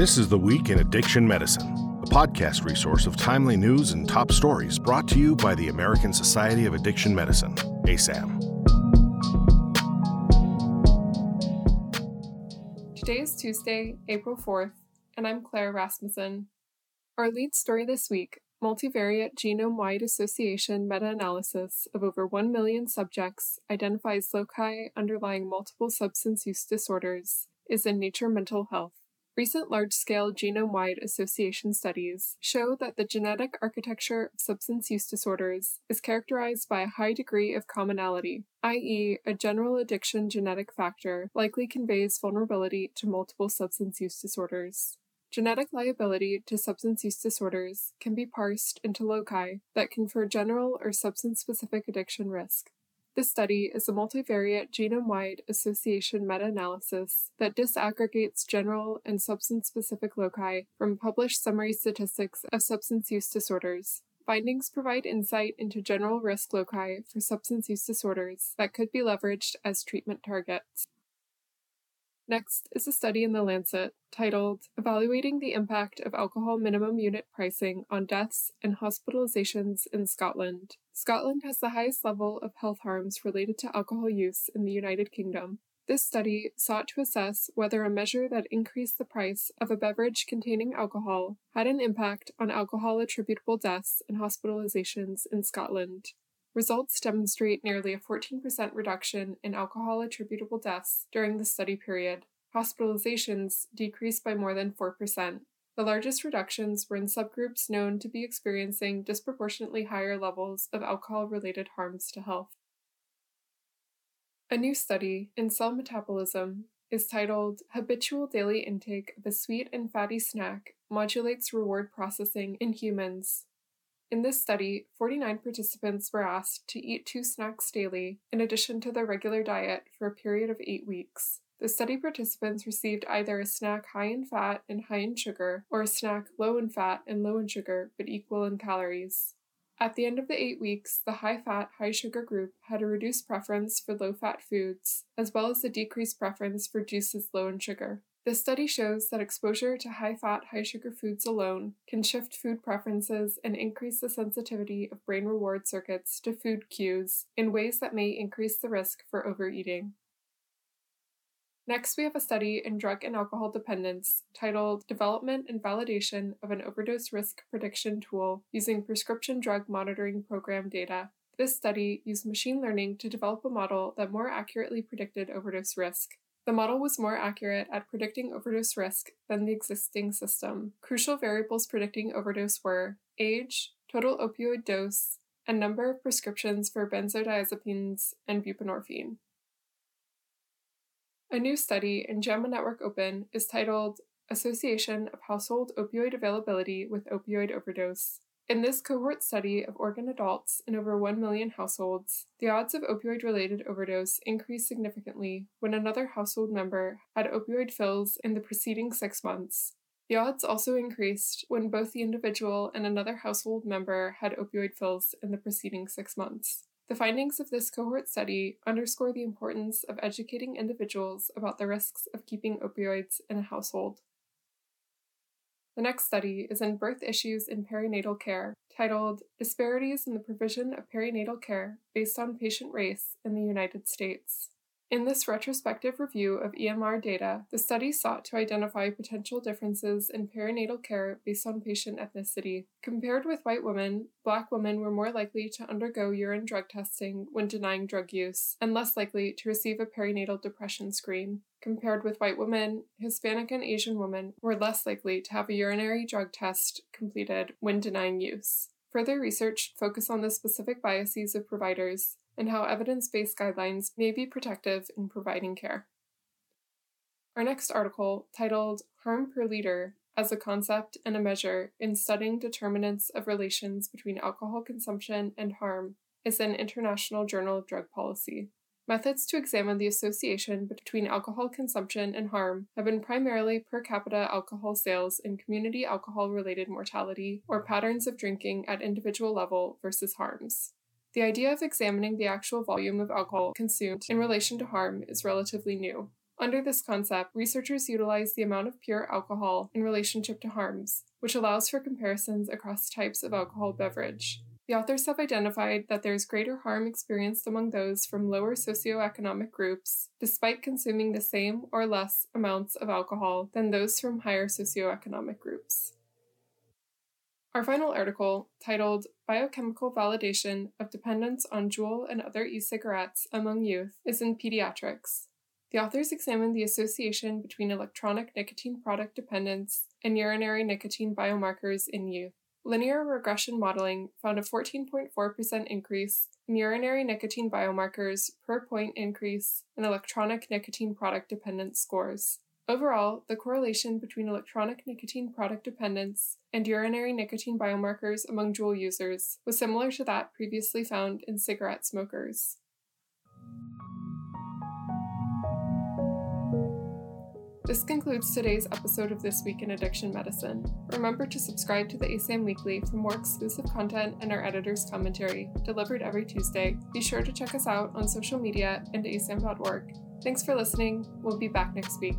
This is The Week in Addiction Medicine, a podcast resource of timely news and top stories brought to you by the American Society of Addiction Medicine, ASAM. Today is Tuesday, April 4th, and I'm Claire Rasmussen. Our lead story this week multivariate genome wide association meta analysis of over 1 million subjects identifies loci underlying multiple substance use disorders is in Nature Mental Health. Recent large scale genome wide association studies show that the genetic architecture of substance use disorders is characterized by a high degree of commonality, i.e., a general addiction genetic factor likely conveys vulnerability to multiple substance use disorders. Genetic liability to substance use disorders can be parsed into loci that confer general or substance specific addiction risk. This study is a multivariate genome wide association meta analysis that disaggregates general and substance specific loci from published summary statistics of substance use disorders. Findings provide insight into general risk loci for substance use disorders that could be leveraged as treatment targets. Next is a study in The Lancet titled Evaluating the Impact of Alcohol Minimum Unit Pricing on Deaths and Hospitalizations in Scotland. Scotland has the highest level of health harms related to alcohol use in the United Kingdom. This study sought to assess whether a measure that increased the price of a beverage containing alcohol had an impact on alcohol attributable deaths and hospitalizations in Scotland. Results demonstrate nearly a 14% reduction in alcohol attributable deaths during the study period. Hospitalizations decreased by more than 4%. The largest reductions were in subgroups known to be experiencing disproportionately higher levels of alcohol related harms to health. A new study in cell metabolism is titled Habitual Daily Intake of a Sweet and Fatty Snack Modulates Reward Processing in Humans in this study, 49 participants were asked to eat two snacks daily in addition to their regular diet for a period of eight weeks. The study participants received either a snack high in fat and high in sugar, or a snack low in fat and low in sugar but equal in calories. At the end of the eight weeks, the high fat, high sugar group had a reduced preference for low fat foods, as well as a decreased preference for juices low in sugar. This study shows that exposure to high fat, high sugar foods alone can shift food preferences and increase the sensitivity of brain reward circuits to food cues in ways that may increase the risk for overeating. Next, we have a study in drug and alcohol dependence titled Development and Validation of an Overdose Risk Prediction Tool Using Prescription Drug Monitoring Program Data. This study used machine learning to develop a model that more accurately predicted overdose risk. The model was more accurate at predicting overdose risk than the existing system. Crucial variables predicting overdose were age, total opioid dose, and number of prescriptions for benzodiazepines and buprenorphine. A new study in JAMA Network Open is titled Association of Household Opioid Availability with Opioid Overdose in this cohort study of Oregon adults in over 1 million households, the odds of opioid related overdose increased significantly when another household member had opioid fills in the preceding six months. The odds also increased when both the individual and another household member had opioid fills in the preceding six months. The findings of this cohort study underscore the importance of educating individuals about the risks of keeping opioids in a household. The next study is in Birth Issues in Perinatal Care, titled Disparities in the Provision of Perinatal Care Based on Patient Race in the United States. In this retrospective review of EMR data, the study sought to identify potential differences in perinatal care based on patient ethnicity. Compared with white women, black women were more likely to undergo urine drug testing when denying drug use, and less likely to receive a perinatal depression screen. Compared with white women, Hispanic and Asian women were less likely to have a urinary drug test completed when denying use. Further research focused on the specific biases of providers and how evidence based guidelines may be protective in providing care. Our next article, titled Harm per Liter as a Concept and a Measure in Studying Determinants of Relations Between Alcohol Consumption and Harm, is in International Journal of Drug Policy. Methods to examine the association between alcohol consumption and harm have been primarily per capita alcohol sales and community alcohol related mortality, or patterns of drinking at individual level versus harms. The idea of examining the actual volume of alcohol consumed in relation to harm is relatively new. Under this concept, researchers utilize the amount of pure alcohol in relationship to harms, which allows for comparisons across types of alcohol beverage. The authors have identified that there is greater harm experienced among those from lower socioeconomic groups, despite consuming the same or less amounts of alcohol than those from higher socioeconomic groups. Our final article, titled Biochemical Validation of Dependence on Juul and Other E Cigarettes Among Youth, is in Pediatrics. The authors examined the association between electronic nicotine product dependence and urinary nicotine biomarkers in youth. Linear regression modeling found a 14.4% increase in urinary nicotine biomarkers per point increase in electronic nicotine product dependence scores. Overall, the correlation between electronic nicotine product dependence and urinary nicotine biomarkers among Juul users was similar to that previously found in cigarette smokers. This concludes today's episode of This Week in Addiction Medicine. Remember to subscribe to the ASAM Weekly for more exclusive content and our editor's commentary, delivered every Tuesday. Be sure to check us out on social media and asam.org. Thanks for listening. We'll be back next week.